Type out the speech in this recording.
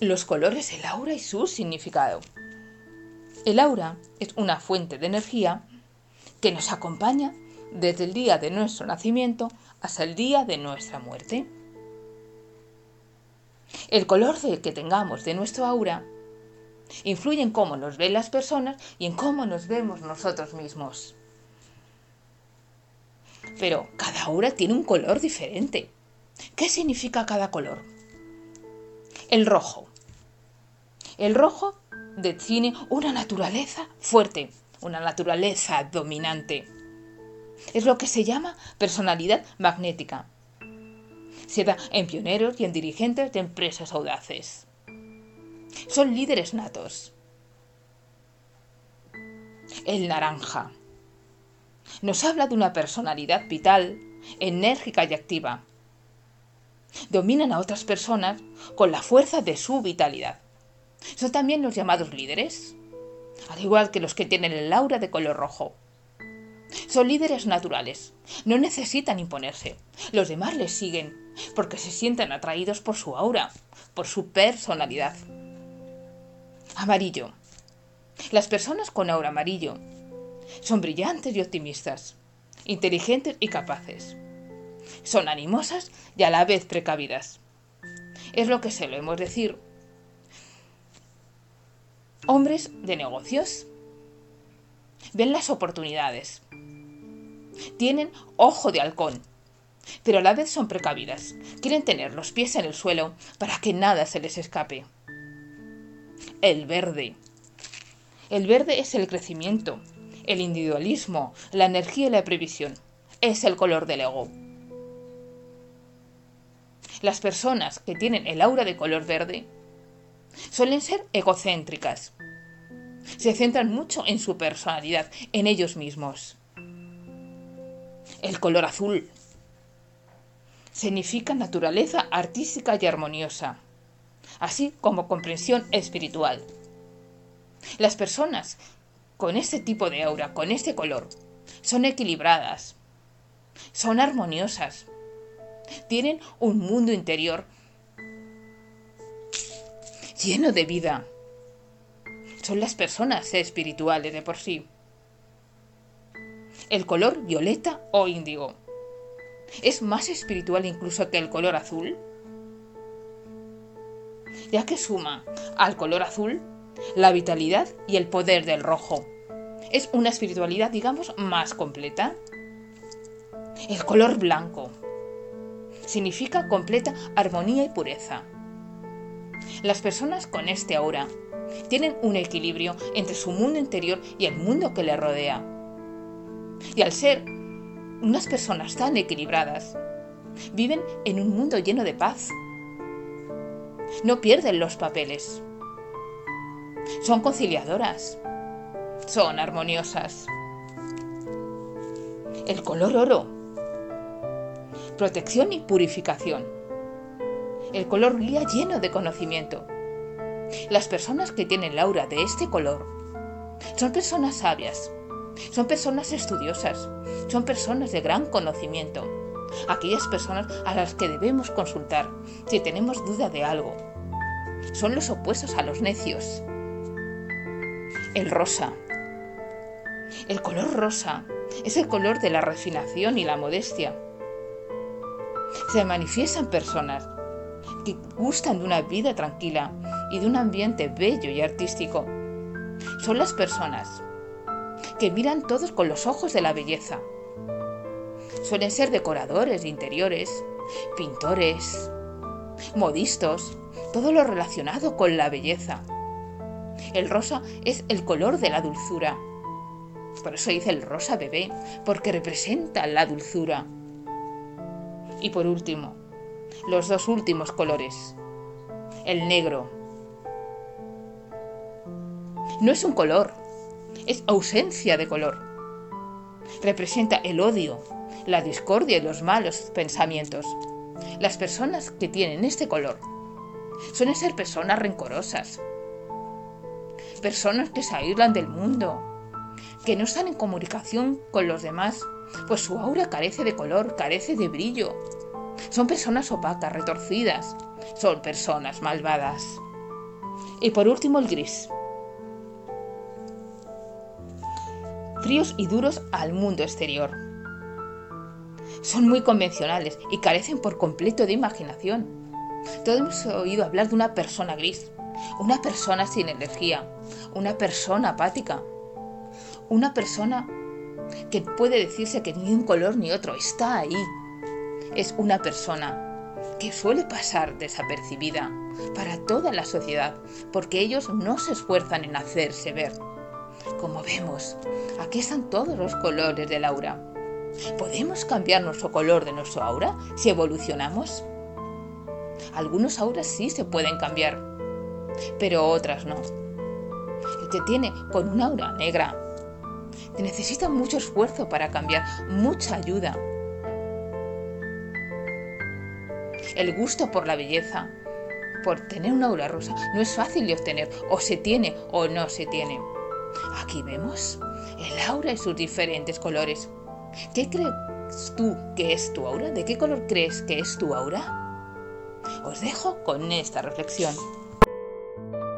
los colores, el aura y su significado. El aura es una fuente de energía que nos acompaña desde el día de nuestro nacimiento hasta el día de nuestra muerte. El color que tengamos de nuestro aura influye en cómo nos ven las personas y en cómo nos vemos nosotros mismos. Pero cada aura tiene un color diferente. ¿Qué significa cada color? El rojo. El rojo define una naturaleza fuerte, una naturaleza dominante. Es lo que se llama personalidad magnética. Se da en pioneros y en dirigentes de empresas audaces. Son líderes natos. El naranja. Nos habla de una personalidad vital, enérgica y activa. Dominan a otras personas con la fuerza de su vitalidad. Son también los llamados líderes, al igual que los que tienen el aura de color rojo. Son líderes naturales, no necesitan imponerse. Los demás les siguen porque se sienten atraídos por su aura, por su personalidad. Amarillo. Las personas con aura amarillo son brillantes y optimistas, inteligentes y capaces. Son animosas y a la vez precavidas. Es lo que solemos decir Hombres de negocios ven las oportunidades. Tienen ojo de halcón, pero a la vez son precavidas. Quieren tener los pies en el suelo para que nada se les escape. El verde. El verde es el crecimiento, el individualismo, la energía y la previsión. Es el color del ego. Las personas que tienen el aura de color verde suelen ser egocéntricas. Se centran mucho en su personalidad, en ellos mismos. El color azul significa naturaleza artística y armoniosa, así como comprensión espiritual. Las personas con este tipo de aura, con este color, son equilibradas, son armoniosas, tienen un mundo interior lleno de vida. Son las personas espirituales de por sí. El color violeta o índigo. ¿Es más espiritual incluso que el color azul? Ya que suma al color azul la vitalidad y el poder del rojo. Es una espiritualidad, digamos, más completa. El color blanco significa completa armonía y pureza. Las personas con este aura tienen un equilibrio entre su mundo interior y el mundo que le rodea. Y al ser unas personas tan equilibradas, viven en un mundo lleno de paz. No pierden los papeles. Son conciliadoras. Son armoniosas. El color oro. Protección y purificación el color guía lleno de conocimiento. Las personas que tienen el aura de este color son personas sabias, son personas estudiosas, son personas de gran conocimiento, aquellas personas a las que debemos consultar si tenemos duda de algo. Son los opuestos a los necios. El rosa. El color rosa es el color de la refinación y la modestia. Se manifiestan personas que gustan de una vida tranquila y de un ambiente bello y artístico. Son las personas que miran todos con los ojos de la belleza. Suelen ser decoradores de interiores, pintores, modistos, todo lo relacionado con la belleza. El rosa es el color de la dulzura. Por eso dice el rosa bebé, porque representa la dulzura. Y por último, los dos últimos colores. El negro. No es un color, es ausencia de color. Representa el odio, la discordia y los malos pensamientos. Las personas que tienen este color suelen ser personas rencorosas, personas que se aíslan del mundo, que no están en comunicación con los demás, pues su aura carece de color, carece de brillo, son personas opacas, retorcidas. Son personas malvadas. Y por último el gris. Fríos y duros al mundo exterior. Son muy convencionales y carecen por completo de imaginación. Todos hemos oído hablar de una persona gris, una persona sin energía, una persona apática, una persona que puede decirse que ni un color ni otro está ahí. Es una persona que suele pasar desapercibida para toda la sociedad, porque ellos no se esfuerzan en hacerse ver. Como vemos, aquí están todos los colores del aura. ¿Podemos cambiar nuestro color de nuestro aura si evolucionamos? Algunos auras sí se pueden cambiar, pero otras no. El que tiene con un aura negra necesita mucho esfuerzo para cambiar, mucha ayuda. El gusto por la belleza, por tener una aura rosa, no es fácil de obtener, o se tiene o no se tiene. Aquí vemos el aura y sus diferentes colores. ¿Qué crees tú que es tu aura? ¿De qué color crees que es tu aura? Os dejo con esta reflexión.